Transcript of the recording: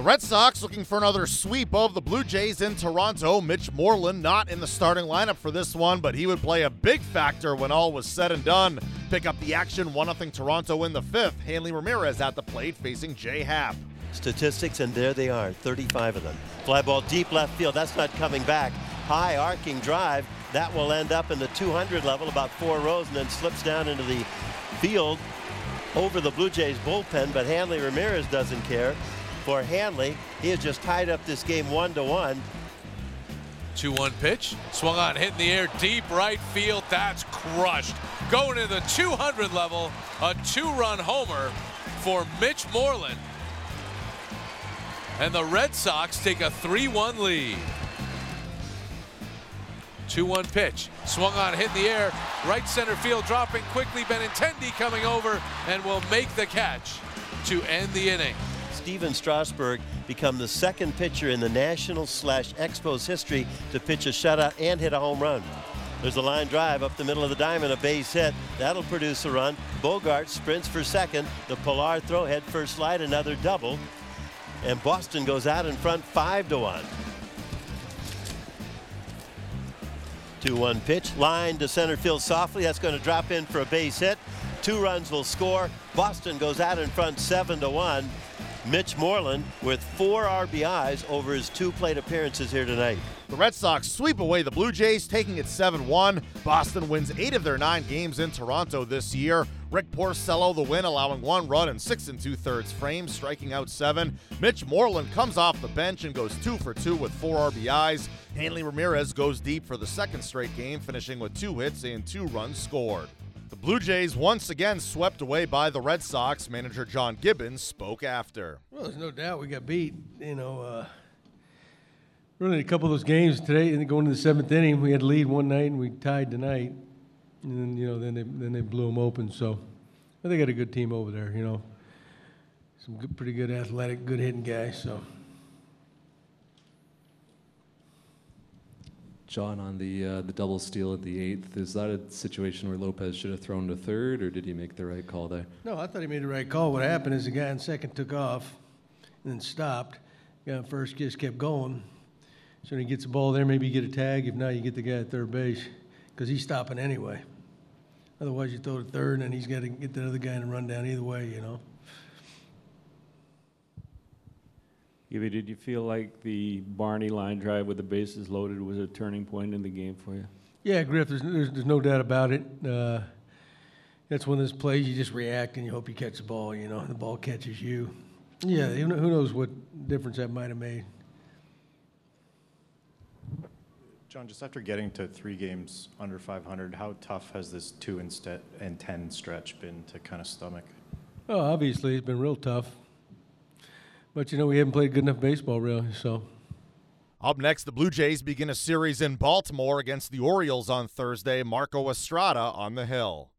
The Red Sox looking for another sweep of the Blue Jays in Toronto. Mitch Moreland not in the starting lineup for this one, but he would play a big factor when all was said and done. Pick up the action 1 0 Toronto in the fifth. Hanley Ramirez at the plate facing Jay Happ. Statistics, and there they are 35 of them. Fly ball deep left field. That's not coming back. High arcing drive. That will end up in the 200 level, about four rows, and then slips down into the field over the Blue Jays bullpen. But Hanley Ramirez doesn't care for Hanley. He has just tied up this game one to one. 2 1 pitch. Swung on, hit in the air, deep right field. That's crushed. Going to the 200 level. A two run homer for Mitch Moreland. And the Red Sox take a 3 1 lead. 2 1 pitch. Swung on, hit in the air. Right center field, dropping quickly. Benintendi coming over and will make the catch to end the inning. Stephen Strasburg become the second pitcher in the National slash Expos history to pitch a shutout and hit a home run. There's a line drive up the middle of the diamond, a base hit. That'll produce a run. Bogaerts sprints for second. The Pillar throw head first slide, another double. And Boston goes out in front five to one. 2-1 pitch, line to center field softly. That's going to drop in for a base hit. Two runs will score. Boston goes out in front seven to one. Mitch Moreland with four RBIs over his two plate appearances here tonight. The Red Sox sweep away the Blue Jays, taking it 7 1. Boston wins eight of their nine games in Toronto this year. Rick Porcello the win, allowing one run in six and two thirds frames, striking out seven. Mitch Moreland comes off the bench and goes two for two with four RBIs. Hanley Ramirez goes deep for the second straight game, finishing with two hits and two runs scored. The Blue Jays once again swept away by the Red Sox. Manager John Gibbons spoke after. Well, there's no doubt we got beat. You know, uh, really a couple of those games today, and going to the seventh inning, we had lead one night and we tied tonight, and then you know then they then they blew them open. So, they got a good team over there. You know, some good, pretty good athletic, good hitting guys. So. John, on the uh, the double steal at the eighth, is that a situation where Lopez should have thrown to third, or did he make the right call there? No, I thought he made the right call. What happened is the guy in second took off, and then stopped. The guy in first just kept going. So when he gets the ball there, maybe you get a tag. If not, you get the guy at third base because he's stopping anyway. Otherwise, you throw to third, and he's got to get the other guy a run down either way, you know. Gibby, did you feel like the Barney line drive with the bases loaded was a turning point in the game for you? Yeah, Griff, there's, there's, there's no doubt about it. Uh, that's one of those plays you just react and you hope you catch the ball, you know, the ball catches you. Yeah, who who knows what difference that might have made. John, just after getting to three games under 500, how tough has this two and, st- and 10 stretch been to kind of stomach? Oh, obviously, it's been real tough. But, you know, we haven't played good enough baseball, really, so. Up next, the Blue Jays begin a series in Baltimore against the Orioles on Thursday. Marco Estrada on the hill.